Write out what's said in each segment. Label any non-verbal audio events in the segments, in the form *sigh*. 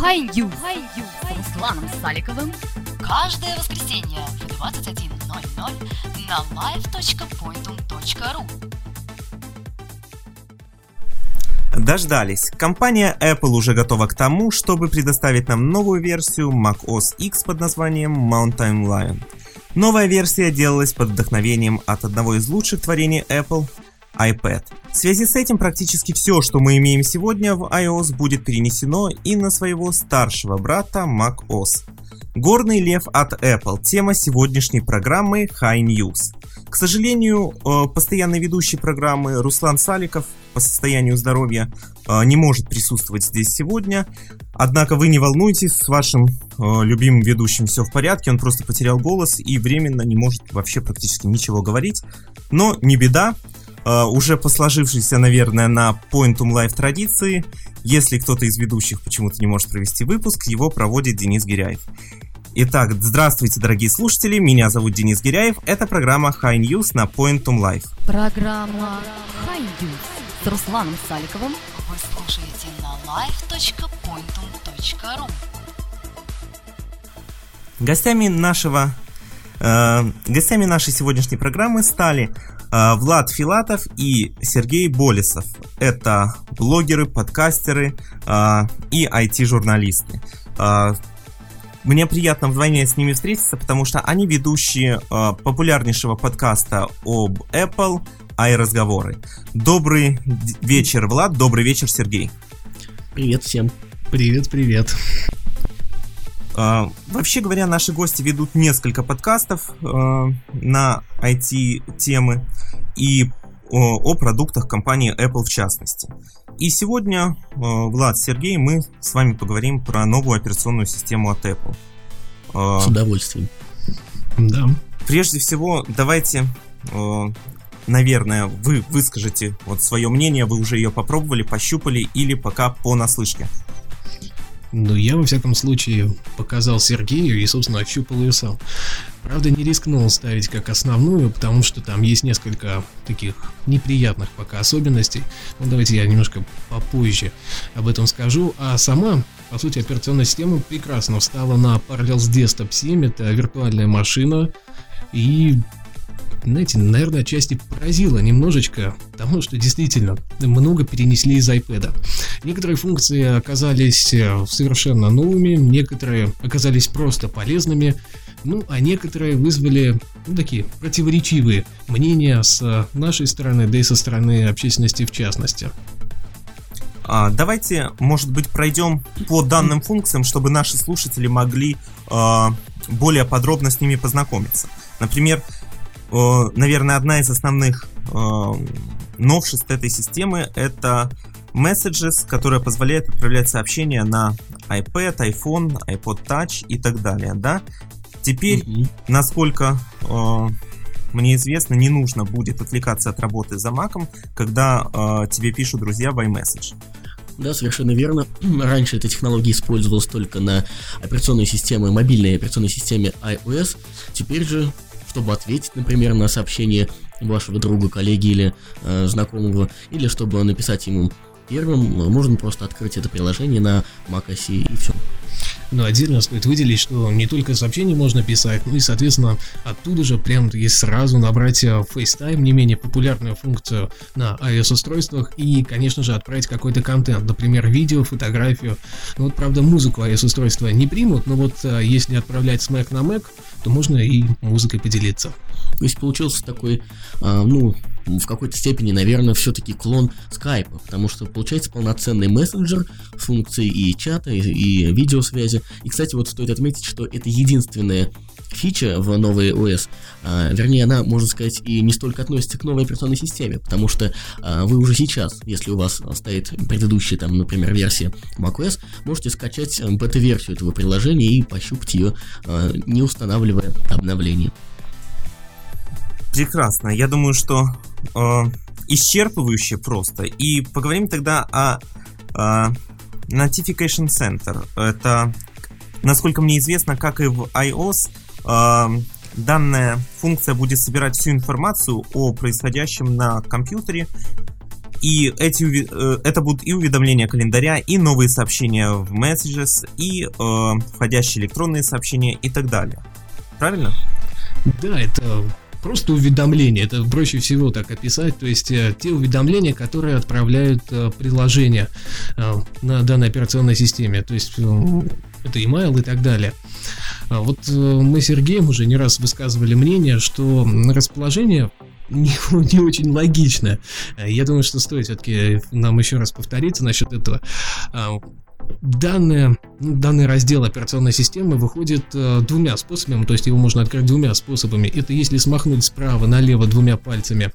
Хай-Ю с Русланом Саликовым каждое воскресенье в 21.00 на live.pointum.ru Дождались. Компания Apple уже готова к тому, чтобы предоставить нам новую версию macOS X под названием Mountain Lion. Новая версия делалась под вдохновением от одного из лучших творений Apple iPad. В связи с этим практически все, что мы имеем сегодня в iOS, будет перенесено и на своего старшего брата macOS. Горный лев от Apple – тема сегодняшней программы High News. К сожалению, э, постоянный ведущий программы Руслан Саликов по состоянию здоровья э, не может присутствовать здесь сегодня. Однако вы не волнуйтесь, с вашим э, любимым ведущим все в порядке, он просто потерял голос и временно не может вообще практически ничего говорить. Но не беда, уже по сложившейся, наверное, на Pointum Live традиции, если кто-то из ведущих почему-то не может провести выпуск, его проводит Денис Гиряев. Итак, здравствуйте, дорогие слушатели, меня зовут Денис Гиряев, это программа High News на Pointum Live. Программа High News с Русланом Саликовым вы слушаете на live.pointum.ru Гостями нашего э, гостями нашей сегодняшней программы стали э, Влад Филатов и Сергей Болесов. Это блогеры, подкастеры э, и IT-журналисты. Э, мне приятно вдвойне с ними встретиться, потому что они ведущие э, популярнейшего подкаста об Apple «Ай-разговоры». Добрый вечер, Влад, добрый вечер, Сергей. Привет всем. Привет, привет. Э, вообще говоря, наши гости ведут несколько подкастов э, на IT-темы и о, продуктах компании Apple в частности. И сегодня, э, Влад, Сергей, мы с вами поговорим про новую операционную систему от Apple. Э, с удовольствием. Да. Прежде всего, давайте, э, наверное, вы выскажете вот свое мнение, вы уже ее попробовали, пощупали или пока по наслышке. Ну, я, во всяком случае, показал Сергею и, собственно, ощупал ее сам. Правда, не рискнул ставить как основную, потому что там есть несколько таких неприятных пока особенностей. Ну, давайте я немножко попозже об этом скажу. А сама, по сути, операционная система прекрасно встала на Parallels Desktop 7. Это виртуальная машина. И знаете, наверное, отчасти поразило немножечко, потому что действительно много перенесли из iPad. Некоторые функции оказались э, совершенно новыми, некоторые оказались просто полезными, ну, а некоторые вызвали ну, такие противоречивые мнения с нашей стороны, да и со стороны общественности в частности. А, давайте, может быть, пройдем по данным функциям, чтобы наши слушатели могли э, более подробно с ними познакомиться. Например, наверное, одна из основных новшеств этой системы это Messages, которая позволяет отправлять сообщения на iPad, iPhone, iPod Touch и так далее, да? Теперь, mm-hmm. насколько э, мне известно, не нужно будет отвлекаться от работы за Маком, когда э, тебе пишут друзья в iMessage. Да, совершенно верно. *clears throat* Раньше эта технология использовалась только на операционной системе, мобильной операционной системе iOS. Теперь же чтобы ответить, например, на сообщение вашего друга, коллеги или э, знакомого, или чтобы написать ему первым, можно просто открыть это приложение на macOS и все. Но отдельно стоит выделить, что не только сообщения можно писать, ну и, соответственно, оттуда же прям и сразу набрать э, FaceTime, не менее популярную функцию на iOS-устройствах, и, конечно же, отправить какой-то контент, например, видео, фотографию. Ну вот, правда, музыку iOS-устройства не примут, но вот э, если отправлять с Mac на Mac, то можно и музыкой поделиться. То есть получился такой, а, ну, в какой-то степени, наверное, все-таки клон скайпа, потому что получается полноценный мессенджер с функцией и чата, и, и видеосвязи. И, кстати, вот стоит отметить, что это единственная фича в новой OS, а, вернее, она, можно сказать, и не столько относится к новой операционной системе, потому что а, вы уже сейчас, если у вас стоит предыдущая, там, например, версия macOS, можете скачать бета-версию этого приложения и пощупать ее, а, не устанавливая обновление. Прекрасно. Я думаю, что э, исчерпывающе просто. И поговорим тогда о э, Notification Center. Это, насколько мне известно, как и в iOS, э, данная функция будет собирать всю информацию о происходящем на компьютере И эти, э, это будут и уведомления календаря, и новые сообщения в Messages, и э, входящие электронные сообщения и так далее. Правильно? Да, это просто уведомления. Это проще всего так описать. То есть э, те уведомления, которые отправляют э, приложения э, на данной операционной системе. То есть это email и так далее. А вот мы с Сергеем уже не раз высказывали мнение, что расположение *laughs* не, не очень логично. Я думаю, что стоит все-таки нам еще раз повториться насчет этого. Данное, данный раздел операционной системы выходит э, двумя способами, то есть его можно открыть двумя способами. Это если смахнуть справа налево двумя пальцами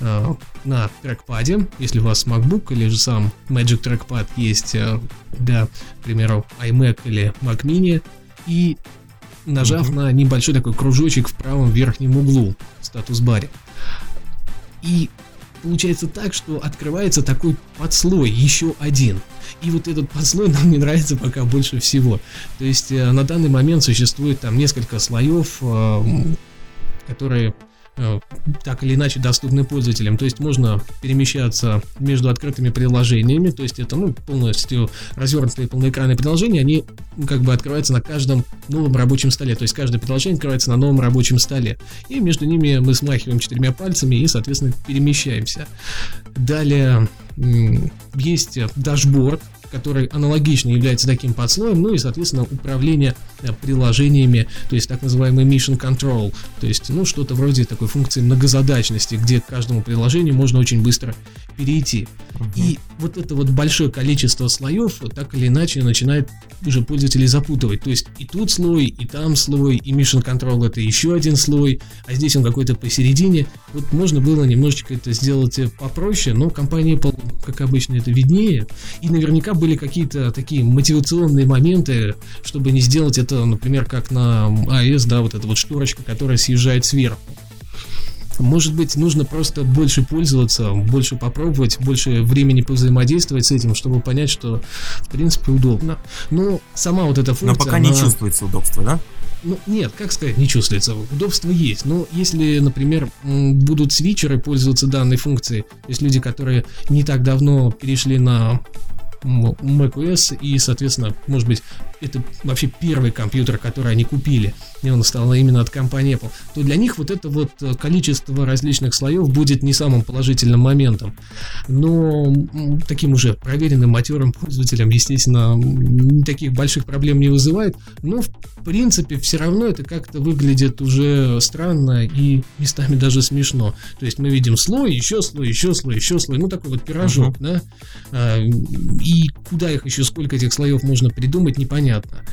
э, на трекпаде, если у вас MacBook или же сам Magic Trackpad есть э, для, к примеру, iMac или Mac Mini, и нажав mm-hmm. на небольшой такой кружочек в правом верхнем углу в статус-баре. И получается так, что открывается такой подслой, еще один. И вот этот подслой нам не нравится пока больше всего. То есть э, на данный момент существует там несколько слоев, э, которые так или иначе доступны пользователям. То есть можно перемещаться между открытыми приложениями, то есть это ну, полностью развернутые полноэкранные приложения, они как бы открываются на каждом новом рабочем столе. То есть каждое приложение открывается на новом рабочем столе. И между ними мы смахиваем четырьмя пальцами и, соответственно, перемещаемся. Далее есть дашборд, который аналогично является таким подслоем, ну и, соответственно, управление э, приложениями, то есть так называемый mission control, то есть, ну, что-то вроде такой функции многозадачности, где к каждому приложению можно очень быстро перейти. Угу. И вот это вот большое количество слоев так или иначе начинает уже пользователей запутывать. То есть и тут слой, и там слой, и Mission Control это еще один слой, а здесь он какой-то посередине. Вот можно было немножечко это сделать попроще, но компания Apple, как обычно, это виднее. И наверняка были какие-то такие мотивационные моменты, чтобы не сделать это, например, как на iOS, да, вот эта вот шторочка, которая съезжает сверху. Может быть, нужно просто больше пользоваться, больше попробовать, больше времени повзаимодействовать с этим, чтобы понять, что в принципе удобно. Но сама вот эта функция... Но пока она... не чувствуется удобство, да? Ну, нет, как сказать, не чувствуется. Удобство есть. Но если, например, будут свитчеры пользоваться данной функцией, то есть люди, которые не так давно перешли на macOS и, соответственно, может быть, это вообще первый компьютер, который они купили, и он стал именно от компании Apple, то для них вот это вот э, количество различных слоев будет не самым положительным моментом. Но таким уже проверенным матерым пользователям, естественно, таких больших проблем не вызывает, но в принципе все равно это как-то выглядит уже странно и местами даже смешно. То есть мы видим слой, еще слой, еще слой, еще слой, ну такой вот пирожок, uh-huh. да, а, и куда их еще, сколько этих слоев можно придумать, непонятно понятно.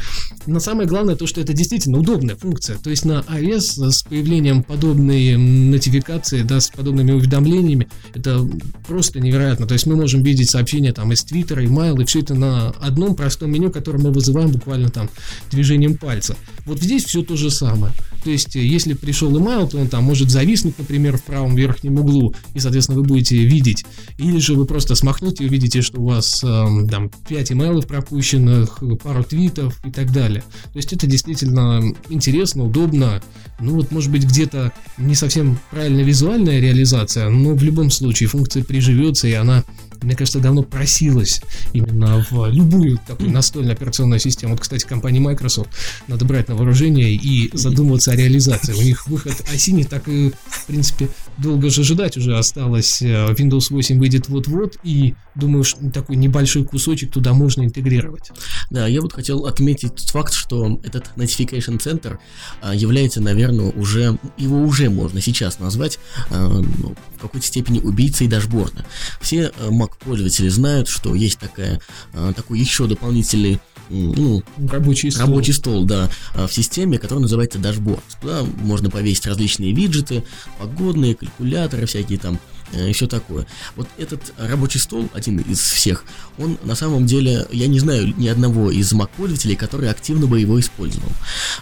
Но самое главное то, что это действительно удобная функция. То есть на iOS с появлением подобной нотификации, да, с подобными уведомлениями, это просто невероятно. То есть мы можем видеть сообщения там из Твиттера, имейл, и все это на одном простом меню, которое мы вызываем буквально там движением пальца. Вот здесь все то же самое. То есть, если пришел email, то он там может зависнуть, например, в правом верхнем углу, и, соответственно, вы будете видеть. Или же вы просто смахнете и увидите, что у вас э, там 5 имейлов пропущенных, пару твитов, и так далее. То есть это действительно интересно, удобно. Ну вот, может быть, где-то не совсем правильная визуальная реализация, но в любом случае функция приживется, и она мне кажется, давно просилась именно в любую такую настольную операционную систему. Вот, кстати, компании Microsoft надо брать на вооружение и задумываться о реализации. У них выход оси не так и, в принципе, долго же ждать уже осталось. Э, Windows 8 выйдет вот-вот, и думаю, такой небольшой кусочек туда можно интегрировать. Да, я вот хотел отметить тот факт, что этот Notification Center а, является, наверное, уже, его уже можно сейчас назвать а, ну, в какой-то степени убийцей дашборда. Все э, Mac-пользователи знают, что есть такая, а, такой еще дополнительный ну, рабочий стол. рабочий стол, да, в системе, который называется дашборд. Туда можно повесить различные виджеты, погодные, калькуляторы, всякие там и все такое. Вот этот рабочий стол, один из всех, он на самом деле, я не знаю ни одного из Mac-пользователей, который активно бы его использовал.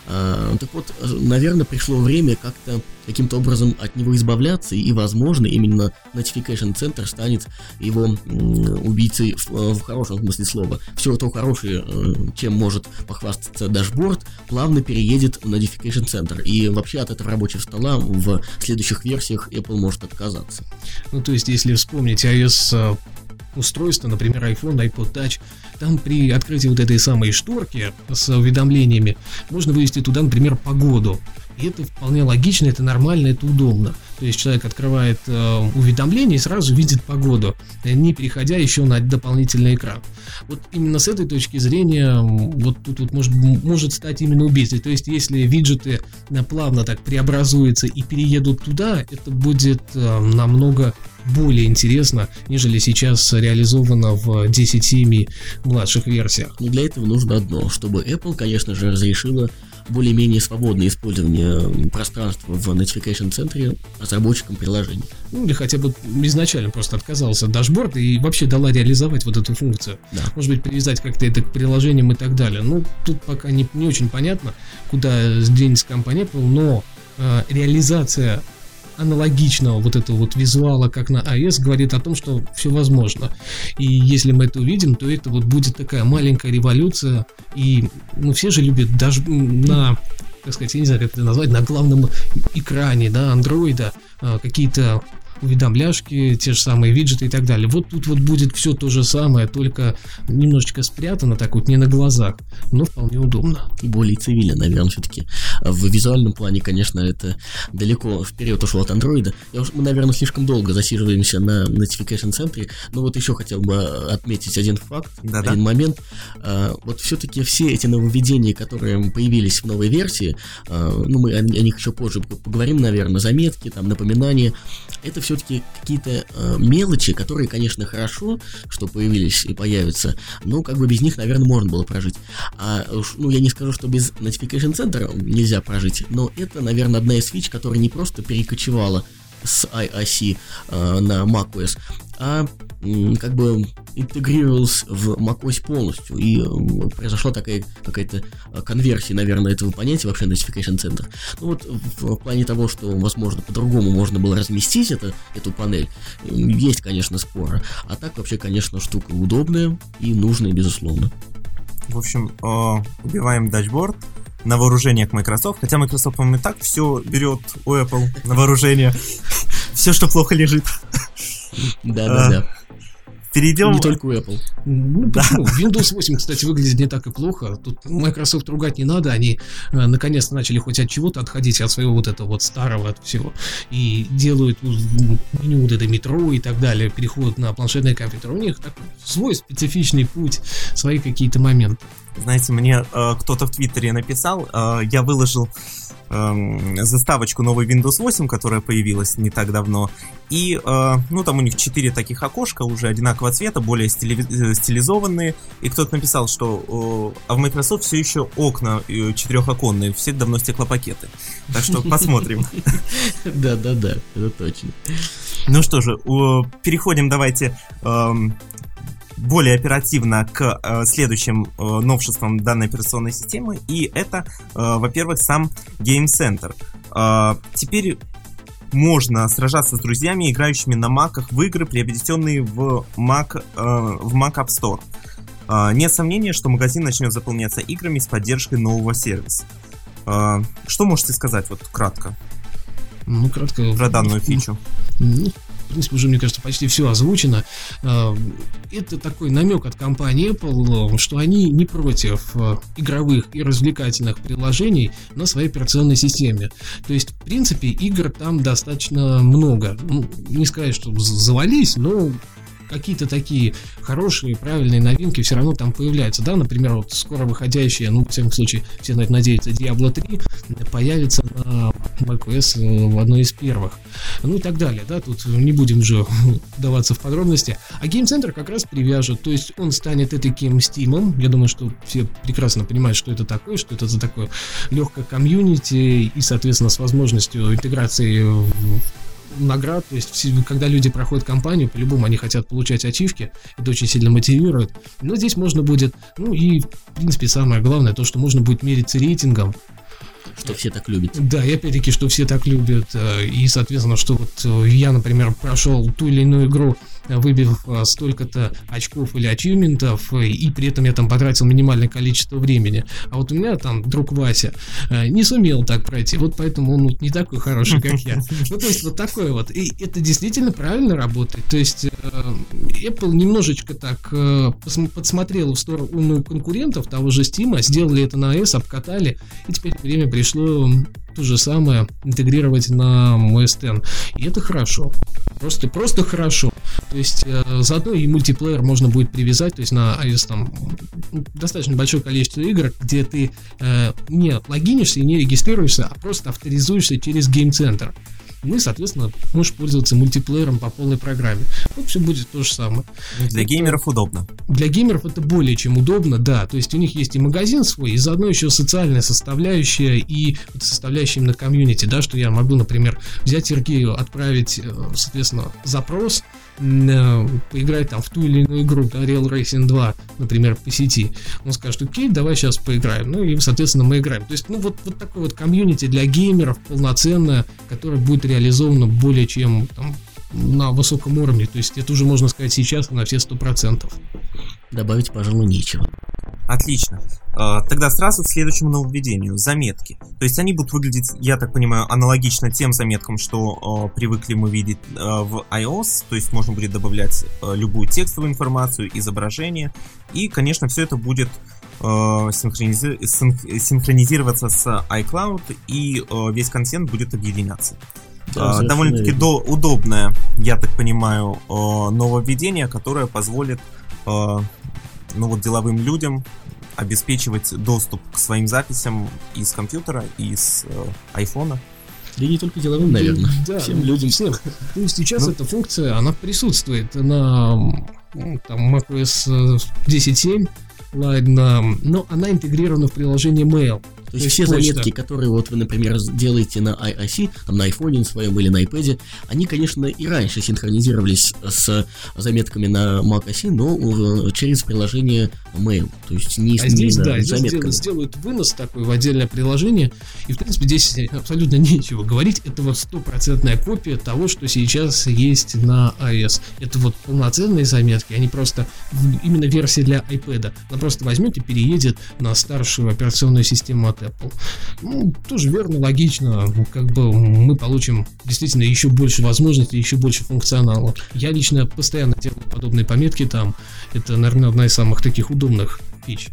Так вот, наверное, пришло время как-то каким-то образом от него избавляться, и, возможно, именно Notification Center станет его убийцей в, в хорошем смысле слова. Все то хорошее, э, чем может похвастаться дашборд, плавно переедет в Notification Center. И вообще от этого рабочего стола в следующих версиях Apple может отказаться. Ну, то есть, если вспомнить iOS устройства, например, iPhone, iPod Touch, там при открытии вот этой самой шторки с уведомлениями можно вывести туда, например, погоду. И это вполне логично, это нормально, это удобно. То есть человек открывает э, уведомление и сразу видит погоду, не переходя еще на дополнительный экран. Вот именно с этой точки зрения вот тут вот может, может стать именно убийцей. То есть если виджеты плавно так преобразуются и переедут туда, это будет э, намного более интересно, нежели сейчас реализовано в 10.7 младших версиях. Но для этого нужно одно, чтобы Apple, конечно же, разрешила более-менее свободное использование пространства в Notification центре разработчикам приложений. Ну, или хотя бы изначально просто отказался от дашборда и вообще дала реализовать вот эту функцию. Да. Может быть, привязать как-то это к приложениям и так далее. Ну, тут пока не, не очень понятно, куда сдвинется компания Apple, но э, реализация аналогичного вот этого вот визуала, как на iOS, говорит о том, что все возможно. И если мы это увидим, то это вот будет такая маленькая революция. И ну, все же любят даже на как сказать, я не знаю, как это назвать, на главном экране, да, андроида, а, какие-то уведомляшки, те же самые виджеты и так далее. Вот тут вот будет все то же самое, только немножечко спрятано так вот не на глазах, но вполне удобно. И более цивильно, наверное, все-таки. В визуальном плане, конечно, это далеко вперед ушло от андроида. Я уж, мы, наверное, слишком долго засиживаемся на Notification центре, но вот еще хотел бы отметить один факт, Да-да. один момент. А, вот все-таки все эти нововведения, которые появились в новой версии, а, ну, мы о них еще позже поговорим, наверное, заметки, там, напоминания, это все-таки какие-то э, мелочи, которые, конечно, хорошо, что появились и появятся, но как бы без них, наверное, можно было прожить. А ну, я не скажу, что без Notification Center нельзя прожить, но это, наверное, одна из фич, которая не просто перекочевала с IIC э, на macOS, а как бы интегрировался в macOS полностью, и э, произошла такая какая-то э, конверсия, наверное, этого понятия вообще Notification Center. Ну вот в плане того, что, возможно, по-другому можно было разместить это, эту панель, есть, конечно, споры. А так вообще, конечно, штука удобная и нужная, безусловно. В общем, э, убиваем дашборд, на вооружение к Microsoft, хотя Microsoft, по-моему, и так все берет у Apple на вооружение. *laughs* Все, что плохо лежит. Да-да-да. Перейдем... Не только у Apple. Ну, да. Windows 8, кстати, выглядит не так и плохо. Тут Microsoft ругать не надо. Они э, наконец-то начали хоть от чего-то отходить от своего вот этого вот старого от всего. И делают меню вот это метро и так далее, переход на планшетный компьютер. У них такой свой специфичный путь, свои какие-то моменты. Знаете, мне э, кто-то в Твиттере написал, э, я выложил э, заставочку новой Windows 8, которая появилась не так давно. И, э, ну, там у них четыре таких окошка уже одинакового цвета, более стили э, стилизованные. И кто-то написал, что э, а в Microsoft все еще окна э, четырехоконные, все давно стеклопакеты. Так что посмотрим. *laughs* Да-да-да, это точно. Ну что же, переходим давайте эм, более оперативно к э, следующим э, новшествам данной операционной системы. И это, э, во-первых, сам Game Center. Э, теперь можно сражаться с друзьями, играющими на маках в игры, приобретенные в Mac, э, в Mac App Store. Э, нет сомнения, что магазин начнет заполняться играми с поддержкой нового сервиса. Э, что можете сказать вот кратко? Ну, кратко. Про данную фичу. Ну, принципе, уже, мне кажется, почти все озвучено. А, это такой намек от компании Apple, что они не против а, игровых и развлекательных приложений на своей операционной системе. То есть, в принципе, игр там достаточно много. Ну, не сказать, что завались, но какие-то такие хорошие, правильные новинки все равно там появляются, да, например, вот скоро выходящая, ну, в всяком случае, все на это надеются, Diablo 3 появится на macOS э, в одной из первых, ну и так далее, да, тут не будем уже *laughs* вдаваться в подробности, а Game Center как раз привяжет, то есть он станет таким Steam, я думаю, что все прекрасно понимают, что это такое, что это за такое легкое комьюнити и, соответственно, с возможностью интеграции в наград, то есть когда люди проходят кампанию, по-любому они хотят получать ачивки, это очень сильно мотивирует, но здесь можно будет, ну и в принципе самое главное, то, что можно будет мериться рейтингом, что все так любят. Да, и опять-таки, что все так любят. э, И, соответственно, что вот э, я, например, прошел ту или иную игру, выбив э, столько-то очков или ачивментов, э, и при этом я там потратил минимальное количество времени. А вот у меня там друг Вася э, не сумел так пройти, вот поэтому он не такой хороший, как я. *laughs* Ну, то есть вот такое вот. И это действительно правильно работает. То есть Apple немножечко так подсмотрел в сторону конкурентов того же Steam, сделали это на iOS, обкатали, и теперь время пришло то же самое интегрировать на OS X. И это хорошо. Просто, просто хорошо. То есть э, заодно и мультиплеер можно будет привязать, то есть на iOS там м, достаточно большое количество игр, где ты э, не логинишься и не регистрируешься, а просто авторизуешься через Center. Ну и, соответственно, можешь пользоваться мультиплеером по полной программе. Вот все будет то же самое. Для геймеров удобно. Для геймеров это более чем удобно, да. То есть у них есть и магазин свой, и заодно еще социальная составляющая и составляющая именно комьюнити, да, что я могу, например, взять Сергею, отправить, э, соответственно, запрос, поиграть там в ту или иную игру, да, Real Racing 2, например, по сети. Он скажет, окей, давай сейчас поиграем. Ну и, соответственно, мы играем. То есть, ну вот, вот такой вот комьюнити для геймеров полноценное, которое будет реализовано более чем там, на высоком уровне. То есть это уже можно сказать сейчас на все сто процентов. Добавить, пожалуй, нечего. Отлично. А, Тогда сразу к следующему нововведению. Заметки. То есть они будут выглядеть, я так понимаю, аналогично тем заметкам, что э, привыкли мы видеть э, в iOS. То есть можно будет добавлять э, любую текстовую информацию, изображение. И, конечно, все это будет синхронизи- синх- синхронизироваться с iCloud, и весь контент будет объединяться. Да, довольно-таки до- удобное, я так понимаю, нововведение, которое позволит ну вот деловым людям обеспечивать доступ к своим записям из компьютера, из э, айфона. Да и не только деловым, наверное. Да, Всем людям. Всем. То есть сейчас Ну. эта функция, она присутствует на м, там, macOS 10.7, ладно, но она интегрирована в приложение Mail. То есть все заметки, которые вот вы, например, делаете на iOS, там, на iPhone своем или на iPad, они, конечно, и раньше синхронизировались с заметками на macOS, но уже через приложение Mail. То есть не А здесь, именно да, здесь сделают, сделают вынос такой в отдельное приложение, и, в принципе, здесь абсолютно *laughs* нечего говорить. Это вот стопроцентная копия того, что сейчас есть на iOS. Это вот полноценные заметки, они просто именно версия для iPad. Она просто возьмет и переедет на старшую операционную систему от Apple. Ну, тоже верно, логично. Как бы мы получим действительно еще больше возможностей, еще больше функционала. Я лично постоянно делаю подобные пометки там. Это, наверное, одна из самых таких удобных фич.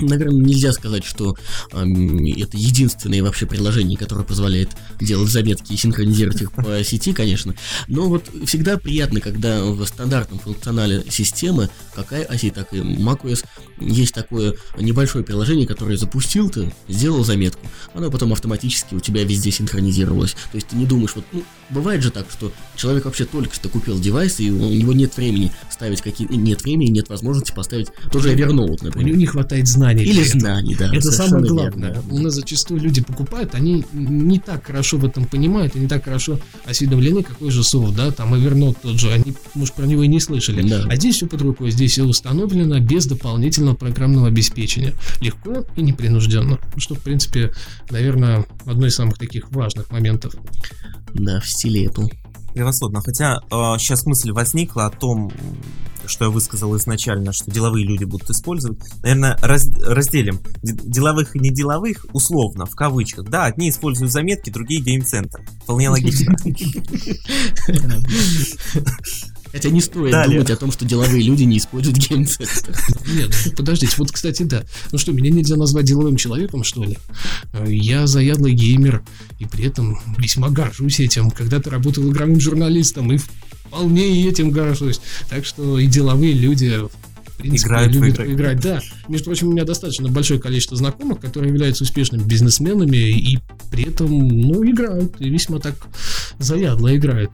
Наверное, нельзя сказать, что эм, это единственное вообще приложение, которое позволяет делать заметки и синхронизировать их по *laughs* сети, конечно. Но вот всегда приятно, когда в стандартном функционале системы, как iOS, так и macOS, есть такое небольшое приложение, которое запустил ты, сделал заметку, оно потом автоматически у тебя везде синхронизировалось. То есть ты не думаешь, вот, ну, бывает же так, что человек вообще только что купил девайс, и у него нет времени ставить какие нет времени, нет возможности поставить тоже Evernote, У например. него не хватает знаний. Или для этого. знаний, да. Это самое верно. главное. У нас зачастую люди покупают, они не так хорошо в этом понимают и не так хорошо осведомлены, какой же софт, да, там Evernote тот же, они, может, про него и не слышали. Да. А здесь все под рукой, здесь все установлено без дополнительного программного обеспечения. Легко и непринужденно. Что, в принципе, наверное, одно из самых таких важных моментов. Да, в стиле Apple. Превосходно. Хотя сейчас мысль возникла о том, что я высказал изначально, что деловые люди будут использовать. Наверное, раз- разделим деловых и неделовых условно, в кавычках. Да, одни используют заметки, другие гейм-центр. Вполне логично. Хотя не стоит Далее. думать о том, что деловые люди не используют геймцентр. Нет, ну, подождите, вот, кстати, да. Ну что, меня нельзя назвать деловым человеком, что ли? Э, Я заядлый геймер, и при этом весьма горжусь этим. Когда-то работал игровым журналистом, и вполне и этим горжусь. Так что и деловые люди в принципе, Играют в любят игры. поиграть. Да. Между прочим, у меня достаточно большое количество знакомых, которые являются успешными бизнесменами и при этом, ну, играют. И весьма так заядло играют.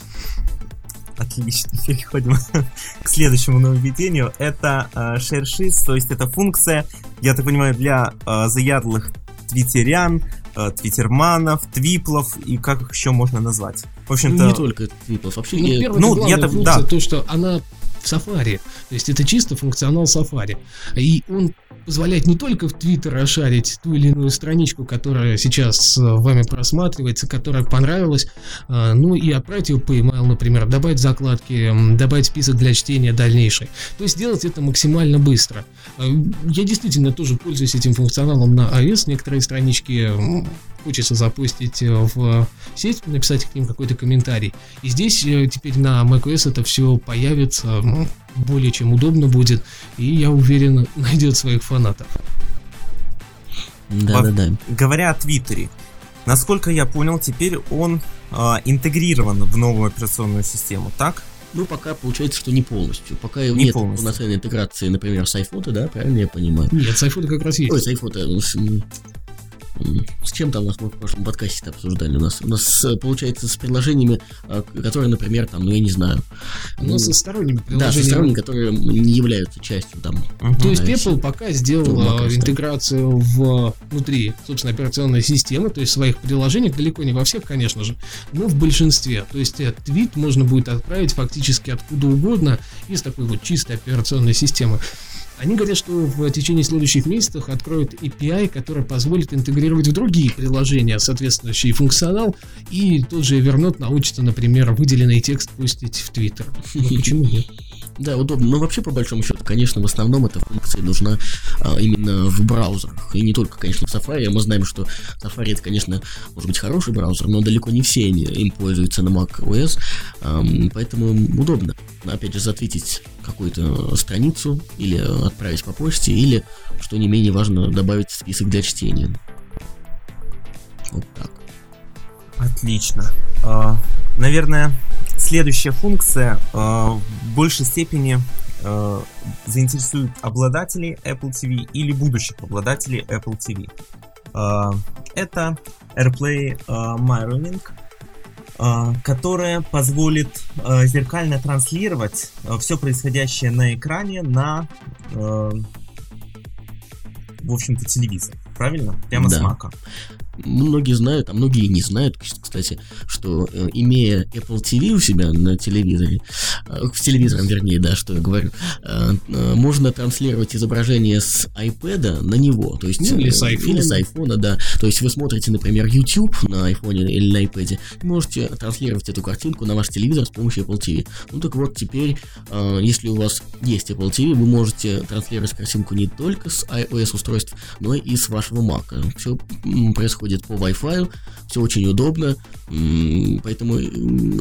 Отлично, *laughs* переходим *laughs* к следующему нововведению. Это э, ShareSheets, то есть это функция, я так понимаю, для э, заядлых твиттерян, э, твиттерманов, твиплов и как их еще можно назвать. В Ну, общем-то, не только твиплов, вообще Ну, я- первое, ну, главная я-то- функция, да. то, что она в Safari. То есть это чисто функционал Safari. И он позволяет не только в Твиттер расшарить ту или иную страничку, которая сейчас э, вами просматривается, которая понравилась, ну и отправить ее по email, например, добавить закладки, добавить список для чтения дальнейший. То есть сделать это максимально быстро. Э, я действительно тоже пользуюсь этим функционалом на iOS. Некоторые странички хочется запустить в сеть, написать к ним какой-то комментарий. И здесь теперь на macOS это все появится, ну, более чем удобно будет, и я уверен, *laughs* найдет своих фанатов. Да, да, да. Говоря о Твиттере, насколько я понял, теперь он э, интегрирован в новую операционную систему, так? Ну, пока получается, что не полностью. Пока Не нет полностью. полноценной интеграции, например, с iPhone, да, правильно я понимаю? Нет, с iPhone как раз есть. Ой, с iPhone, с, чем там нас мы в прошлом подкасте обсуждали? У нас, у нас э, получается с приложениями, а, которые, например, там, ну я не знаю. Ну, со сторонними да, со приложениями. сторонними, которые не являются частью там. Мгм. То есть Apple пока сделал Ну, а, macOS, да. интеграцию в, внутри, собственно, операционной системы, то есть своих приложений, далеко не во всех, конечно же, но в большинстве. То есть э, твит можно будет отправить фактически откуда угодно из такой вот чистой операционной системы. Они говорят, что в течение следующих месяцев откроют API, который позволит интегрировать в другие приложения соответствующий функционал, и тот же Evernote научится, например, выделенный текст пустить в Twitter. Ну почему нет? Да, удобно. Но вообще, по большому счету, конечно, в основном эта функция нужна а, именно в браузерах. И не только, конечно, в Safari. Мы знаем, что Safari это, конечно, может быть хороший браузер, но далеко не все им пользуются на Mac OS. ам, поэтому удобно, опять же, затвитить какую-то страницу или отправить по почте, или, что не менее важно, добавить список для чтения. Вот так. Отлично. А, Наверное, следующая функция а, в большей степени а, заинтересует обладателей Apple TV или будущих обладателей Apple TV. А, Это AirPlay а, Mirroring, а, которая позволит а, зеркально транслировать все происходящее на экране на, а, в общем-то, телевизор. Правильно? Прямо с Да. мака. Многие знают, а многие не знают, кстати, что э, имея Apple TV у себя на телевизоре, э, в телевизором, вернее, да, что я говорю, э, можно транслировать изображение с iPad на него, то есть Ну, или с iPhone. или с iPhone, да. То есть вы смотрите, например, YouTube на iPhone или на iPad, можете транслировать эту картинку на ваш телевизор с помощью Apple TV. Ну так вот, теперь, если у вас есть Apple TV, вы можете транслировать картинку не только с iOS устройств, но и с вашего Mac. Все происходит по Wi-Fi, все очень удобно, поэтому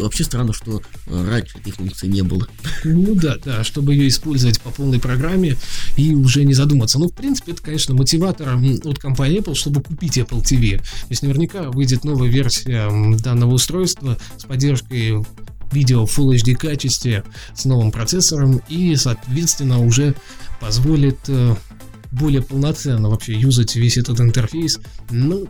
вообще странно, что э, раньше этой функции не было. Ну да, да, чтобы ее использовать по полной программе и уже не задуматься. Ну, в принципе, это, конечно, мотиватор от компании Apple, чтобы купить Apple TV. То есть наверняка выйдет новая версия данного устройства с поддержкой видео в Full HD качестве с новым процессором и, соответственно, уже позволит э, более полноценно вообще юзать весь этот интерфейс. Ну,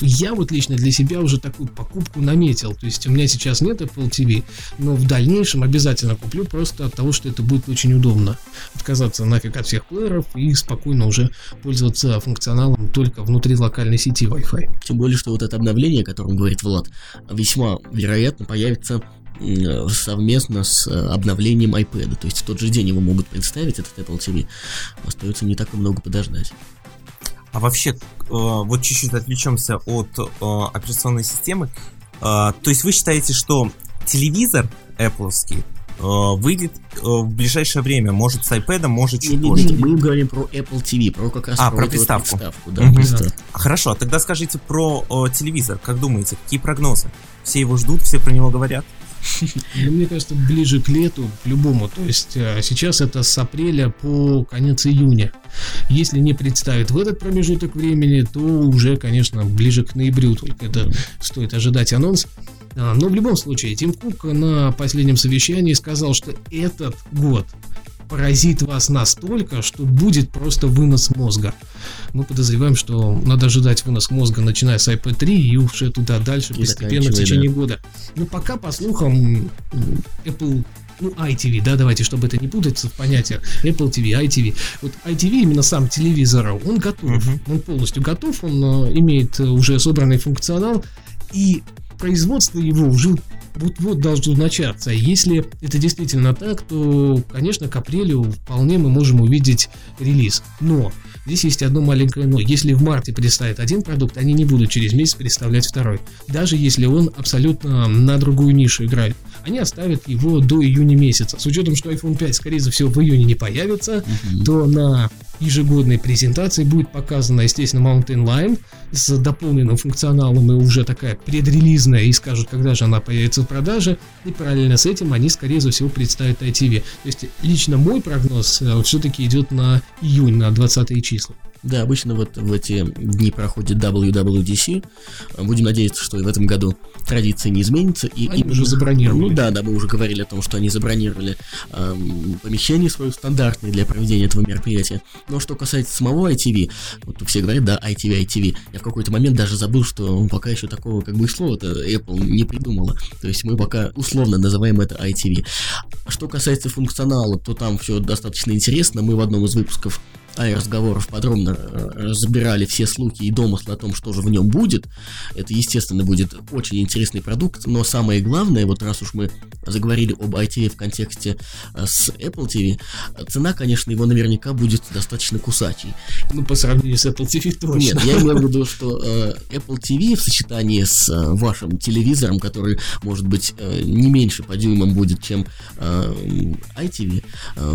я вот лично для себя уже такую покупку наметил. То есть у меня сейчас нет Apple TV, но в дальнейшем обязательно куплю просто от того, что это будет очень удобно. Отказаться нафиг от всех плееров и спокойно уже пользоваться функционалом только внутри локальной сети Wi-Fi. Тем более, что вот это обновление, о котором говорит Влад, весьма вероятно появится совместно с э, обновлением iPad. То есть в тот же день его могут представить, этот Apple TV. Остается не так и много подождать. А вообще, э, вот чуть-чуть отвлечемся от э, операционной системы. Э, то есть вы считаете, что телевизор Apple выйдет э, в ближайшее время? Может с iPad, может чуть Не, не, позже. не, мы говорим про Apple TV, про как раз А, про, про приставку. приставку, да, Мгм. приставку. Хорошо, а тогда скажите про э, телевизор. Как думаете, какие прогнозы? Все его ждут, все про него говорят. Ну, мне кажется, ближе к лету, к-любому. То есть э, сейчас это с апреля по конец июня. Если не представят в этот промежуток времени, то уже, конечно, ближе к ноябрю только это стоит ожидать анонс. А, Но в любом случае, Тим Кук на последнем совещании сказал, что этот год поразит вас настолько, что будет просто вынос мозга. Мы подозреваем, что надо ожидать вынос мозга, начиная с iPad 3 и уже туда дальше И постепенно в течение года. Но пока, по слухам, Apple ну, iTV, да, давайте, чтобы это не путаться в понятиях. Apple TV, iTV. Вот iTV, именно сам телевизор, он готов. Мгм. Он полностью готов, он э, имеет э, уже собранный функционал, и производство его уже вот-вот должно начаться. Если это действительно так, то, конечно, к апрелю вполне мы можем увидеть релиз. Но здесь есть одно маленькое но. Если в марте представят один продукт, они не будут через месяц представлять второй. Даже если он абсолютно на другую нишу играет. Они оставят его до июня месяца. С учетом, что iPhone 5, скорее всего, в июне не появится, mm-hmm. то на ежегодной презентации будет показана, естественно, Mountain Lion с дополненным функционалом и уже такая предрелизная, и скажут, когда же она появится в продаже, и параллельно с этим они, скорее всего, представят ITV. То есть, лично мой прогноз э, все-таки идет на июнь, на 20 числа. Да, обычно вот в эти дни проходит WWDC. Будем надеяться, что и в этом году традиция не изменится. И они уже забронировали. Ну да, да, мы уже говорили о том, что они забронировали эм, помещение свое стандартное для проведения этого мероприятия. Но что касается самого ITV, вот все говорят, да, ITV, ITV. Я в какой-то момент даже забыл, что пока еще такого как бы слова-то Apple не придумала. То есть мы пока условно называем это ITV. Что касается функционала, то там все достаточно интересно. Мы в одном из выпусков разговоров подробно э, разбирали все слухи и домыслы о том, что же в нем будет. Это, естественно, будет очень интересный продукт, но самое главное, вот раз уж мы заговорили об ITV в контексте э, с Apple TV, цена, конечно, его наверняка будет достаточно кусачей. Ну, по сравнению с Apple TV точно. Нет, я имею в виду, *laughs* что э, Apple TV в сочетании с вашим телевизором, который, может быть, не меньше по дюймам будет, чем iTV,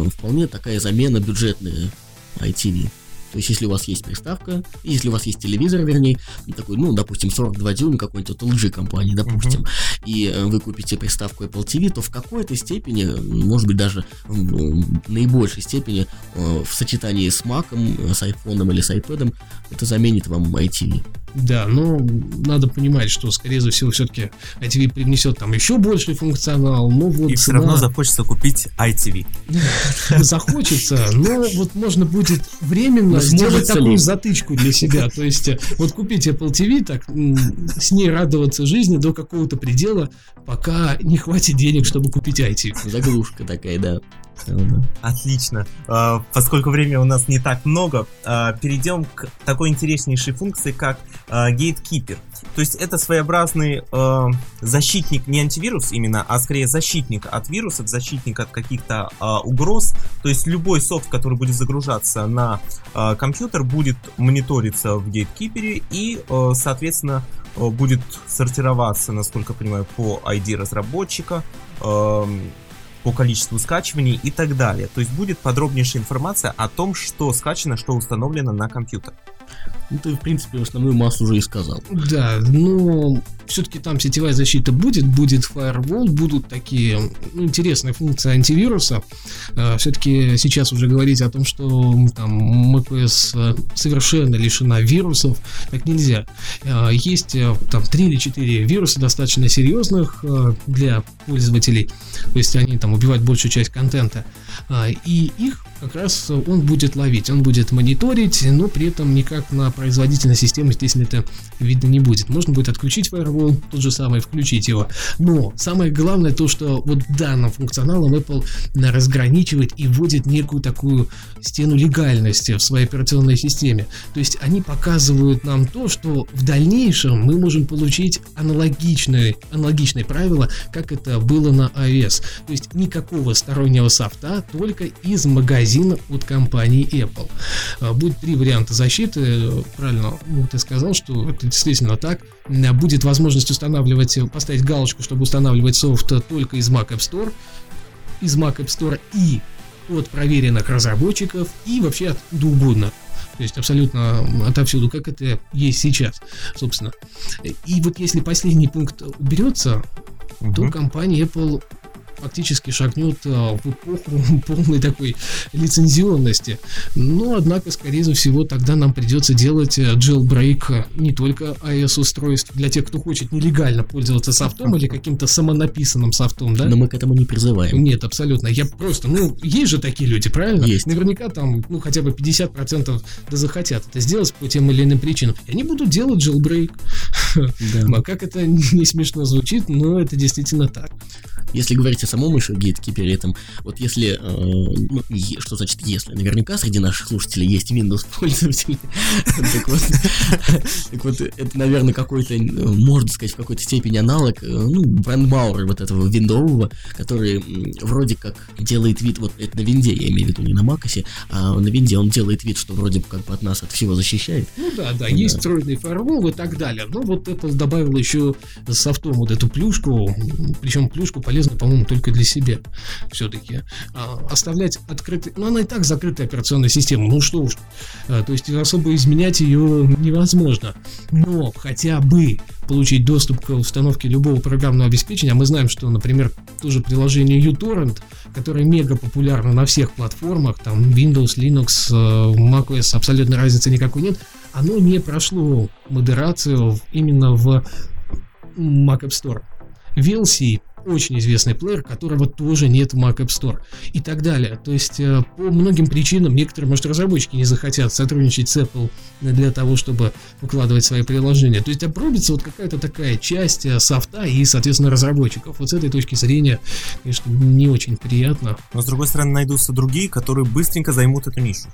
вполне такая замена бюджетная ITV. То есть, если у вас есть приставка, если у вас есть телевизор, вернее, такой, ну, допустим, 42 дюйма какой-нибудь вот LG компании, допустим, uh-huh. и э, вы купите приставку Apple TV, то в какой-то степени, может быть, даже в наибольшей степени э, в сочетании с Mac, с iPhone или с iPad, это заменит вам iTV. Да, но надо понимать, что, скорее всего, все-таки ITV принесет там еще больший функционал, но вот И все равно захочется купить ITV. *laughs* Захочется, но вот можно будет временно сделать такую затычку для себя. То есть, э, вот купить Apple TV, так с ней радоваться жизни до какого-то предела, пока не хватит денег, чтобы купить ITV. Заглушка такая, да. Отлично. А, поскольку времени у нас не так много, а, перейдем к такой интереснейшей функции, как а, Gatekeeper. То есть это своеобразный защитник, не антивирус именно, а скорее защитник от вирусов, защитник от каких-то угроз. То есть любой софт, который будет загружаться на компьютер, будет мониториться в Gatekeeper и, соответственно, будет сортироваться, насколько я понимаю, по ID разработчика, по количеству скачиваний и так далее. То есть будет подробнейшая информация о том, что скачано, что установлено на компьютер. Ну, ты, в принципе, основную массу уже и сказал. Да, но все-таки там сетевая защита будет, будет firewall, будут такие ну, интересные функции антивируса. А, все-таки сейчас уже говорить о том, что там macOS э, совершенно лишена вирусов, так нельзя. А, есть э, там 3 или 4 вируса достаточно серьезных э, для пользователей, то есть они там убивают большую часть контента, а, и их как раз он будет ловить, он будет мониторить, но при этом никак на производительность системы, естественно, это видно не будет. Можно будет отключить firewall, тот же самый, включить его. Но самое главное то, что вот данным функционалом Apple разграничивает и вводит некую такую стену легальности в своей операционной системе. То есть они показывают нам то, что в дальнейшем мы можем получить аналогичные, аналогичные правила, как это было на iOS. То есть никакого стороннего софта, только из магазина магазин от компании Apple. А, будет три варианта защиты, правильно ну, ты сказал, что это действительно так. Будет возможность устанавливать, поставить галочку, чтобы устанавливать софт только из Mac App Store, из Mac App Store и от проверенных разработчиков и вообще откуда угодно. То есть абсолютно отовсюду, как это есть сейчас, собственно. И вот если последний пункт уберется, угу. то компания Apple фактически шагнет а, в эпоху *laughs* полной такой лицензионности. Но, однако, скорее всего, тогда нам придется делать э, jailbreak э, не только iOS-устройств для тех, кто хочет нелегально пользоваться софтом или каким-то самонаписанным софтом, да? Но мы к этому не призываем. Нет, абсолютно. Я просто, ну, есть же такие люди, правильно? Есть. Наверняка там, ну, хотя бы 50% да захотят это сделать по тем или иным причинам. И они будут делать jailbreak. Да. *laughs* А как это *laughs* не смешно звучит, но это действительно так. если говорить о самом еще гейткипере этом, вот если, э, ну, е- что значит если, наверняка среди наших слушателей есть Windows пользователи, *laughs* так вот, так вот, это, наверное, какой-то, э, можно сказать, в какой-то степени аналог, э, ну, брендмаура вот этого виндового, который вроде как делает вид, вот это на винде, я имею в виду, не на макосе, а на винде он делает вид, что вроде как бы от нас от всего защищает. Ну да, да, есть встроенный фаервол и так далее. Но вот это добавило еще софтом вот эту плюшку, причем плюшку полезно, по-моему, только для себя все-таки. оставлять открытый, ну она и так закрытая операционная система, ну что уж. А, то есть особо изменять ее невозможно. Но хотя бы получить доступ к установке любого программного обеспечения, а мы знаем, что, например, тоже приложение uTorrent, которое мега популярно на всех платформах, там Windows, Linux, э, macOS, абсолютно разницы никакой нет, оно не прошло модерацию именно в Mac App Store. VLC очень известный плеер, которого тоже нет в Mac App Store и так далее. То есть э, по многим причинам некоторые, может, разработчики не захотят сотрудничать с Apple для того, чтобы выкладывать свои приложения. То есть обрубится вот какая-то такая часть э, софта и, соответственно, разработчиков. Вот с этой точки зрения, конечно, не очень приятно. Но с другой стороны найдутся другие, которые быстренько займут эту нишу.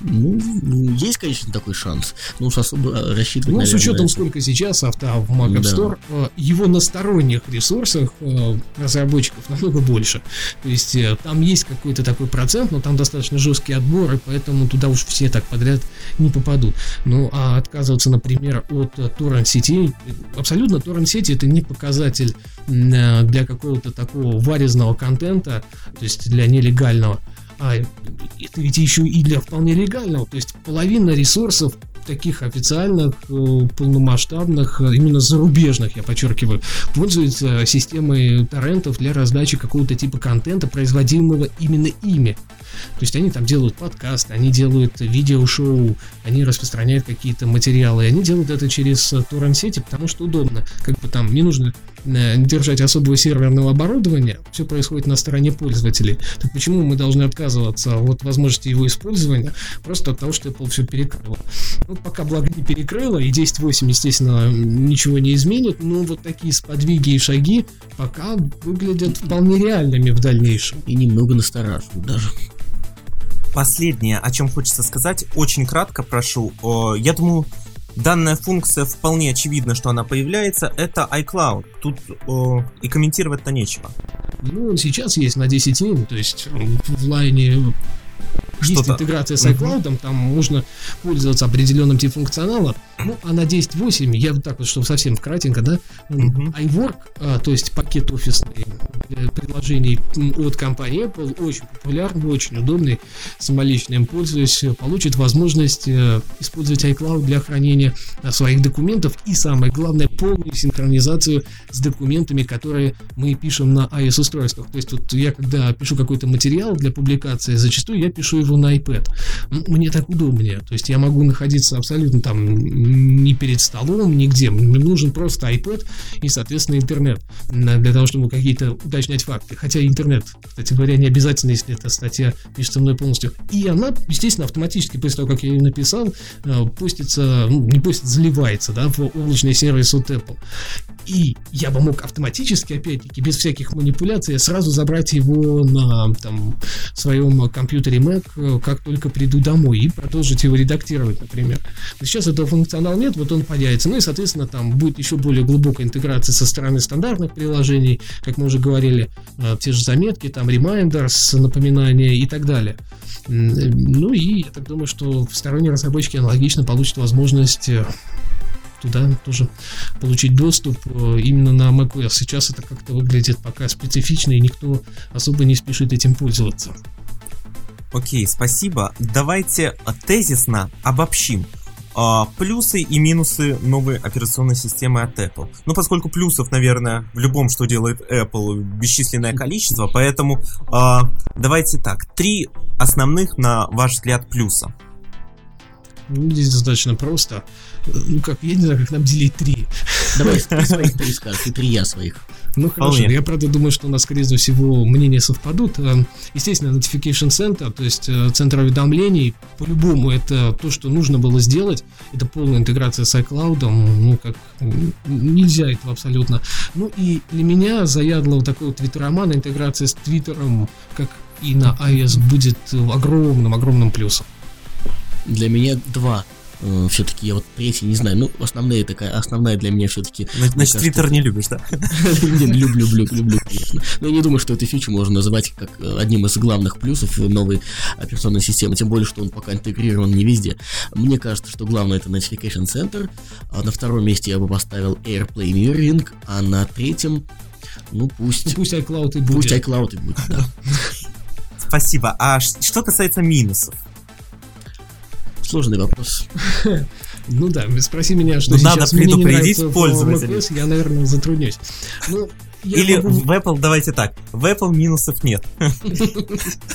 Ну, есть, конечно, такой шанс. Но уж особо рассчитывать, Ну, с наверное, учетом, это- сколько сейчас авто в Mac App Да. Store, э, его на сторонних ресурсах э, разработчиков намного больше. То есть э, там есть какой-то такой процент, но там достаточно жесткий отбор, и поэтому туда уж все так подряд не попадут. Ну, а отказываться, например, от э, торрент-сетей, абсолютно торрент-сети это не показатель э, для какого-то такого варезного контента, то есть для нелегального. А это ведь еще и для вполне легального. То есть половина ресурсов таких официальных, э, полномасштабных, э, именно зарубежных, я подчеркиваю, пользуются системой торрентов для раздачи какого-то типа контента, производимого именно ими. То есть они там делают подкасты, они делают видеошоу, они распространяют какие-то материалы, и они делают это через э, торрент-сети, потому что удобно. Как бы там не нужно э, держать особого серверного оборудования, все происходит на стороне пользователей. Так почему мы должны отказываться от возможности его использования просто от того, что Apple все перекрыло? Ну, пока благо не перекрыло, и 10.8, естественно, ничего не изменит, но вот такие сподвиги и шаги пока выглядят вполне реальными в дальнейшем. И немного настораживают даже. Последнее, о чем хочется сказать, очень кратко прошу. Я думаю, данная функция вполне очевидно, что она появляется. Это iCloud. Тут и комментировать-то нечего. Ну, сейчас есть на 10.7, то есть в лайне есть интеграция с iCloud, там можно пользоваться определенным типом функционала. Ну, а на 10.8, я вот так вот, чтобы совсем кратенько, да, Мгм. iWork, а, то есть пакет офисный э, приложений от компании Apple, очень популярный, очень удобный, самолично им пользуюсь, э, получит возможность э, использовать iCloud для хранения своих документов и, самое главное, полную синхронизацию с документами, которые мы пишем на iOS-устройствах. То есть вот я, когда пишу какой-то материал для публикации, зачастую я пишу его на iPad. Мне так удобнее. То есть я могу находиться абсолютно там не перед столом, нигде. Мне нужен просто iPad и, соответственно, интернет для того, чтобы какие-то уточнять факты. Хотя интернет, кстати говоря, не обязательно, если эта статья пишется мной полностью. И она, естественно, автоматически, после того, как я ее написал, э, постится, ну, не постится, заливается, да, в облачный сервис от Apple. И я бы мог автоматически, опять-таки, без всяких манипуляций, сразу забрать его на там, своем компьютере Mac, э, как только приду домой, и продолжить его редактировать, например. Но Сейчас этого функционала нет, вот он появится. Ну и, соответственно, там будет еще более глубокая интеграция со стороны стандартных приложений, как мы уже говорили, э, те же заметки, там reminders, напоминания и так далее. Э, Ну и я так думаю, что сторонние разработчики аналогично получат возможность туда тоже получить доступ именно на macOS. Сейчас это как-то выглядит пока специфично, и никто особо не спешит этим пользоваться. Окей, спасибо. Давайте тезисно обобщим. а, плюсы и минусы новой операционной системы от Apple. Ну, поскольку плюсов, наверное, в любом, что делает Apple, бесчисленное количество, поэтому а, давайте так. Три основных, на ваш взгляд, плюса. Ну, Здесь достаточно просто. Э, Ну как, я не знаю, как нам делить три. Давай, *laughs* ты своих три скажешь, и три я своих. Ну хорошо, Вполне. я правда думаю, что у нас, скорее всего, мнения совпадут. Э, Естественно, Notification Center, то есть э, центр уведомлений, по-любому это то, что нужно было сделать. Это полная интеграция с iCloud, ну как нельзя этого абсолютно. Ну и для меня заядло такой вот твиттероман, интеграция с Твиттером, как и на iOS, будет э, огромным-огромным плюсом. Для меня два. Все-таки я вот третий не знаю. Ну, основная такая, основная для меня все-таки. Значит, Твиттер не любишь, да? *laughs* Люблю, люблю, люблю, конечно. Но я не думаю, что эту фичу можно называть как э, одним из главных плюсов новой операционной системы, тем более, что он пока интегрирован не везде. Мне кажется, что главное это Notification Center, а на втором месте я бы поставил AirPlay Mirroring, а на третьем, ну Ну, пусть, пусть iCloud и будет. пусть iCloud и будет, да. *laughs* Спасибо. А что касается минусов? Сложный вопрос. *laughs* Ну да, спроси меня, что Ну, сейчас надо мне не предупредить в пользователей. macOS, я, наверное, затруднюсь. Ну, я Или могу- в Apple, давайте так, в Apple минусов нет. *laughs*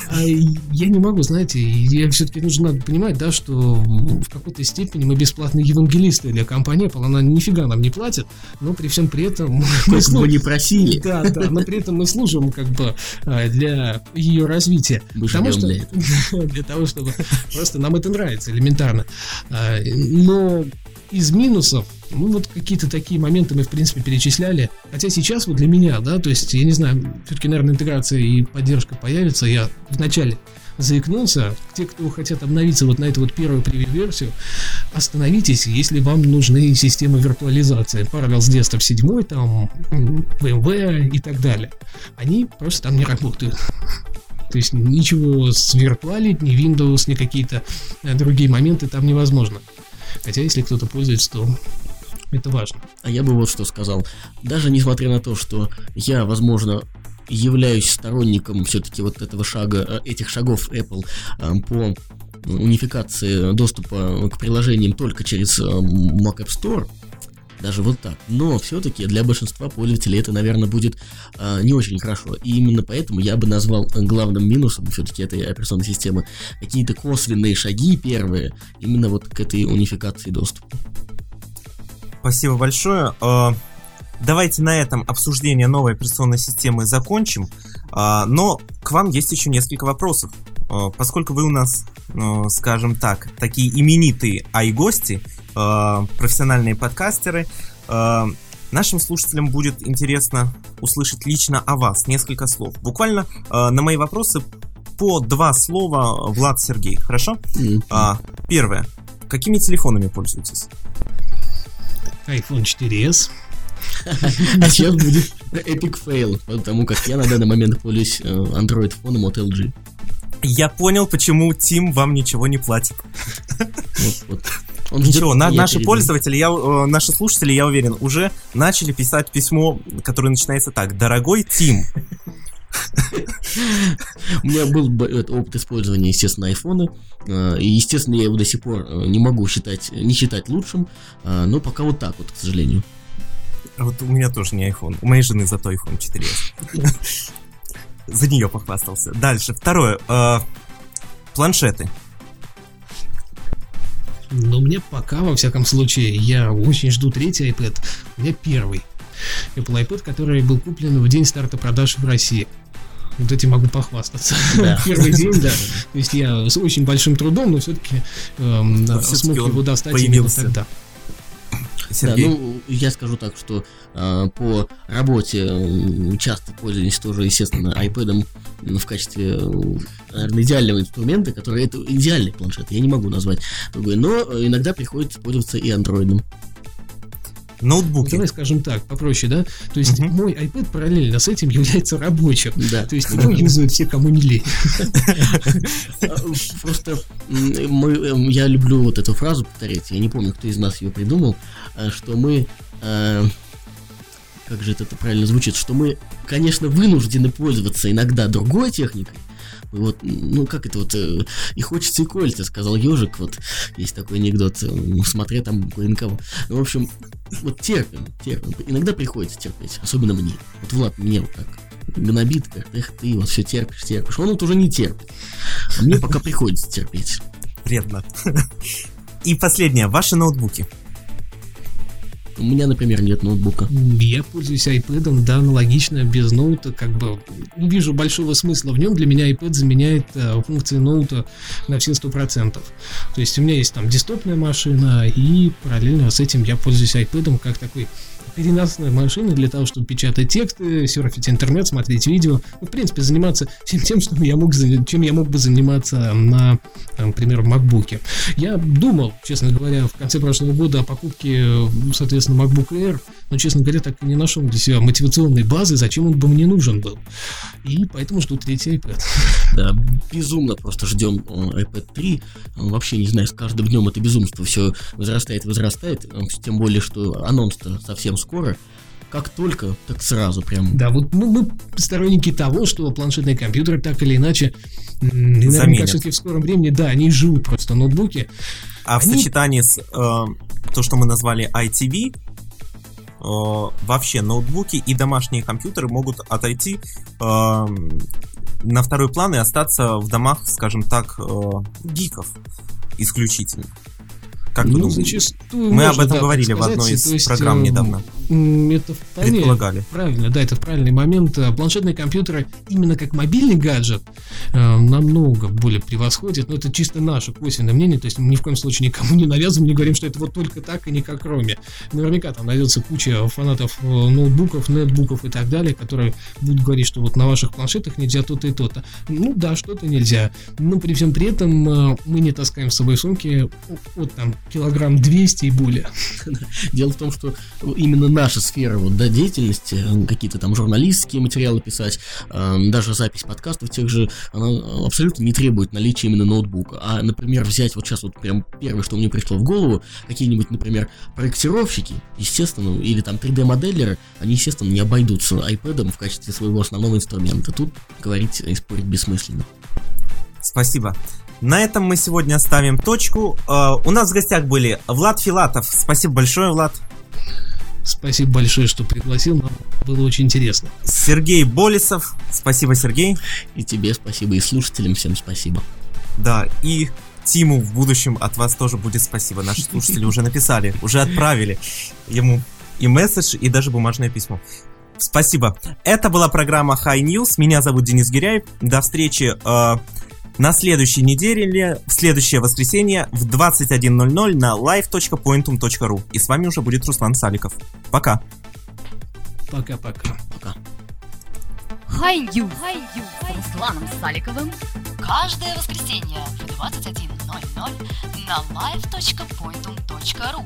А я не могу, знаете, я все-таки нужно надо понимать, да, что в какой-то степени мы бесплатные евангелисты для компании Apple, она нифига нам не платит, но при всем при этом мы служим. не просили, Да, да, но при этом мы служим как бы а, для ее развития. мы Потому что для этого. *laughs* для того, чтобы просто нам это нравится элементарно. А, Но из минусов, ну вот какие-то такие моменты мы в принципе перечисляли. Хотя сейчас вот для меня, да, то есть я не знаю, все-таки, наверное, интеграция и поддержка появится. Я вначале заикнулся. Те, кто хотят обновиться вот на эту вот первую превью-версию, остановитесь, если вам нужны системы виртуализации. Parallels Desktop 7, там, VMware и так далее. Они просто там не работают. То есть ничего свиртуалить, ни Windows, ни какие-то э, другие моменты там невозможно. Хотя если кто-то пользуется, то это важно. А я бы вот что сказал. Даже несмотря на то, что я, возможно, являюсь сторонником все-таки вот этого шага, э, этих шагов Apple э, по унификации доступа к приложениям только через э, Mac App Store, даже вот так. Но все-таки для большинства пользователей это, наверное, будет э, не очень хорошо. И именно поэтому я бы назвал главным минусом все-таки этой операционной системы какие-то косвенные шаги первые именно вот к этой унификации доступа. Спасибо большое. Э, Давайте на этом обсуждение новой операционной системы закончим. А, Но к вам есть еще несколько вопросов. Э, Поскольку вы у нас, э, скажем так, такие именитые ай-гости, э, профессиональные подкастеры, э, нашим слушателям будет интересно услышать лично о вас несколько слов. Буквально э, на мои вопросы по два слова Влад Сергей. Хорошо? А, Первое. Какими телефонами пользуетесь? iPhone 4s. А сейчас будет epic fail, потому как я на данный момент пользуюсь Android фоном от LG. Я понял, почему Тим вам ничего не платит. Вот, вот. Он Ничего, на- наши передам. пользователи, я, э, наши слушатели, я уверен, уже начали писать письмо, которое начинается так. Дорогой Тим, *laughs* У меня был опыт использования, естественно, айфона. э, И, естественно, я его до сих пор э, не могу считать, не считать лучшим. Но пока вот так вот, к сожалению. вот у меня тоже не iPhone, у моей жены зато iPhone 4s. *laughs* За нее похвастался. Дальше, второе. Планшеты. Но мне пока, во всяком случае, я очень жду третий iPad. У меня первый. Apple iPad, который был куплен в день старта продаж в России. Вот этим могу похвастаться. Да. *laughs* Первый день, да. То есть я с очень большим трудом, но все-таки Но всё-таки смог его достать появился. именно тогда. Сергей. Да, ну, я скажу так, что э, по работе часто пользуюсь тоже, естественно, iPad в качестве, наверное, идеального инструмента, который это идеальный планшет. Я не могу назвать другой, но э, иногда приходится пользоваться и андроидом. Ноутбуки. Давай скажем так, попроще, да? То есть Мгм. мой iPad параллельно с этим является рабочим. Да. То есть его юзают все, кому не лень. *laughs* А, Просто мы, эм, я люблю вот эту фразу повторять. Я не помню, кто из нас ее придумал, а, что мы э, как же это правильно звучит, что мы, конечно, вынуждены пользоваться иногда другой техникой. Вот, ну как это вот, э, и хочется и колется, сказал ежик, вот есть такой анекдот, э, смотря там кого. Ну, в общем, вот терпим, терпим. Иногда приходится терпеть, особенно мне. Вот Влад мне вот так гнобит, как эх, ты вот все терпишь, терпишь. Он вот уже не терпит. А мне пока приходится терпеть. Вредно. *laughs* И последнее. Ваши ноутбуки. У меня, например, нет ноутбука. Я пользуюсь iPad, да, аналогично, без ноута, как бы не вижу большого смысла в нем. Для меня iPad заменяет э, функции ноута на все сто процентов. То есть у меня есть там десктопная машина, и параллельно с этим я пользуюсь iPad как такой переносной машины для того, чтобы печатать тексты, серфить интернет, смотреть видео, ну, в принципе, заниматься всем тем, что я мог, чем я мог бы заниматься на, например, в MacBook. Я думал, честно говоря, в конце прошлого года о покупке, соответственно, MacBook Air, но, честно говоря, так и не нашел для себя мотивационной базы, зачем он бы мне нужен был. И поэтому жду третий iPad. Да, безумно просто ждем э, iPad 3. Вообще, не знаю, с каждым днем это безумство все возрастает возрастает. Тем более, что анонс-то совсем скоро скоро. Как только, так сразу прям. Да, вот ну, мы сторонники того, что планшетные компьютеры так или иначе, все-таки в скором времени, да, они живут просто ноутбуки. А они... в сочетании с э, то, что мы назвали ITV, э, вообще ноутбуки и домашние компьютеры могут отойти э, на второй план и остаться в домах, скажем так, э, гиков исключительно. Как ну, думаете? Зачастую Мы об этом да, говорили в одной из есть, программ э, недавно. Это вполне предполагали. правильно, да, это правильный момент. Э, планшетные компьютеры именно как мобильный гаджет э, намного более превосходят, но это чисто наше косвенное мнение, то есть мы ни в коем случае никому не навязываем, не говорим, что это вот только так и никак кроме. Наверняка там найдется куча фанатов ноутбуков, нетбуков и так далее, которые будут говорить, что вот на ваших планшетах нельзя то-то и то-то. Ну да, что-то нельзя. Но при всем при этом мы не таскаем с собой сумки от там килограмм 200 и более. *laughs* Дело в том, что именно наша сфера вот, да, деятельности, э, какие-то там журналистские материалы писать, э, даже запись подкастов тех же, она абсолютно не требует наличия именно ноутбука. А, например, взять вот сейчас вот прям первое, что мне пришло в голову, какие-нибудь, например, проектировщики, естественно, или там 3D-моделеры, они, естественно, не обойдутся iPad в качестве своего основного инструмента. Тут говорить и спорить бессмысленно. Спасибо. На этом мы сегодня оставим точку. Uh, у нас в гостях были Влад Филатов. Спасибо большое, Влад. Спасибо большое, что пригласил. Нам было очень интересно. Сергей Болесов. Спасибо, Сергей. И тебе спасибо, и слушателям всем спасибо. Да, и Тиму в будущем от вас тоже будет спасибо. Наши слушатели уже написали, уже отправили ему и месседж, и даже бумажное письмо. Спасибо. Это была программа High News. Меня зовут Денис Гиряев. До встречи. Э, на следующей неделе, в следующее воскресенье в 21.00 на live.pointum.ru. И с вами уже будет Руслан Саликов. Пока. Пока-пока. Пока. Хай Ю с Русланом Саликовым каждое воскресенье в 21.00 на live.pointum.ru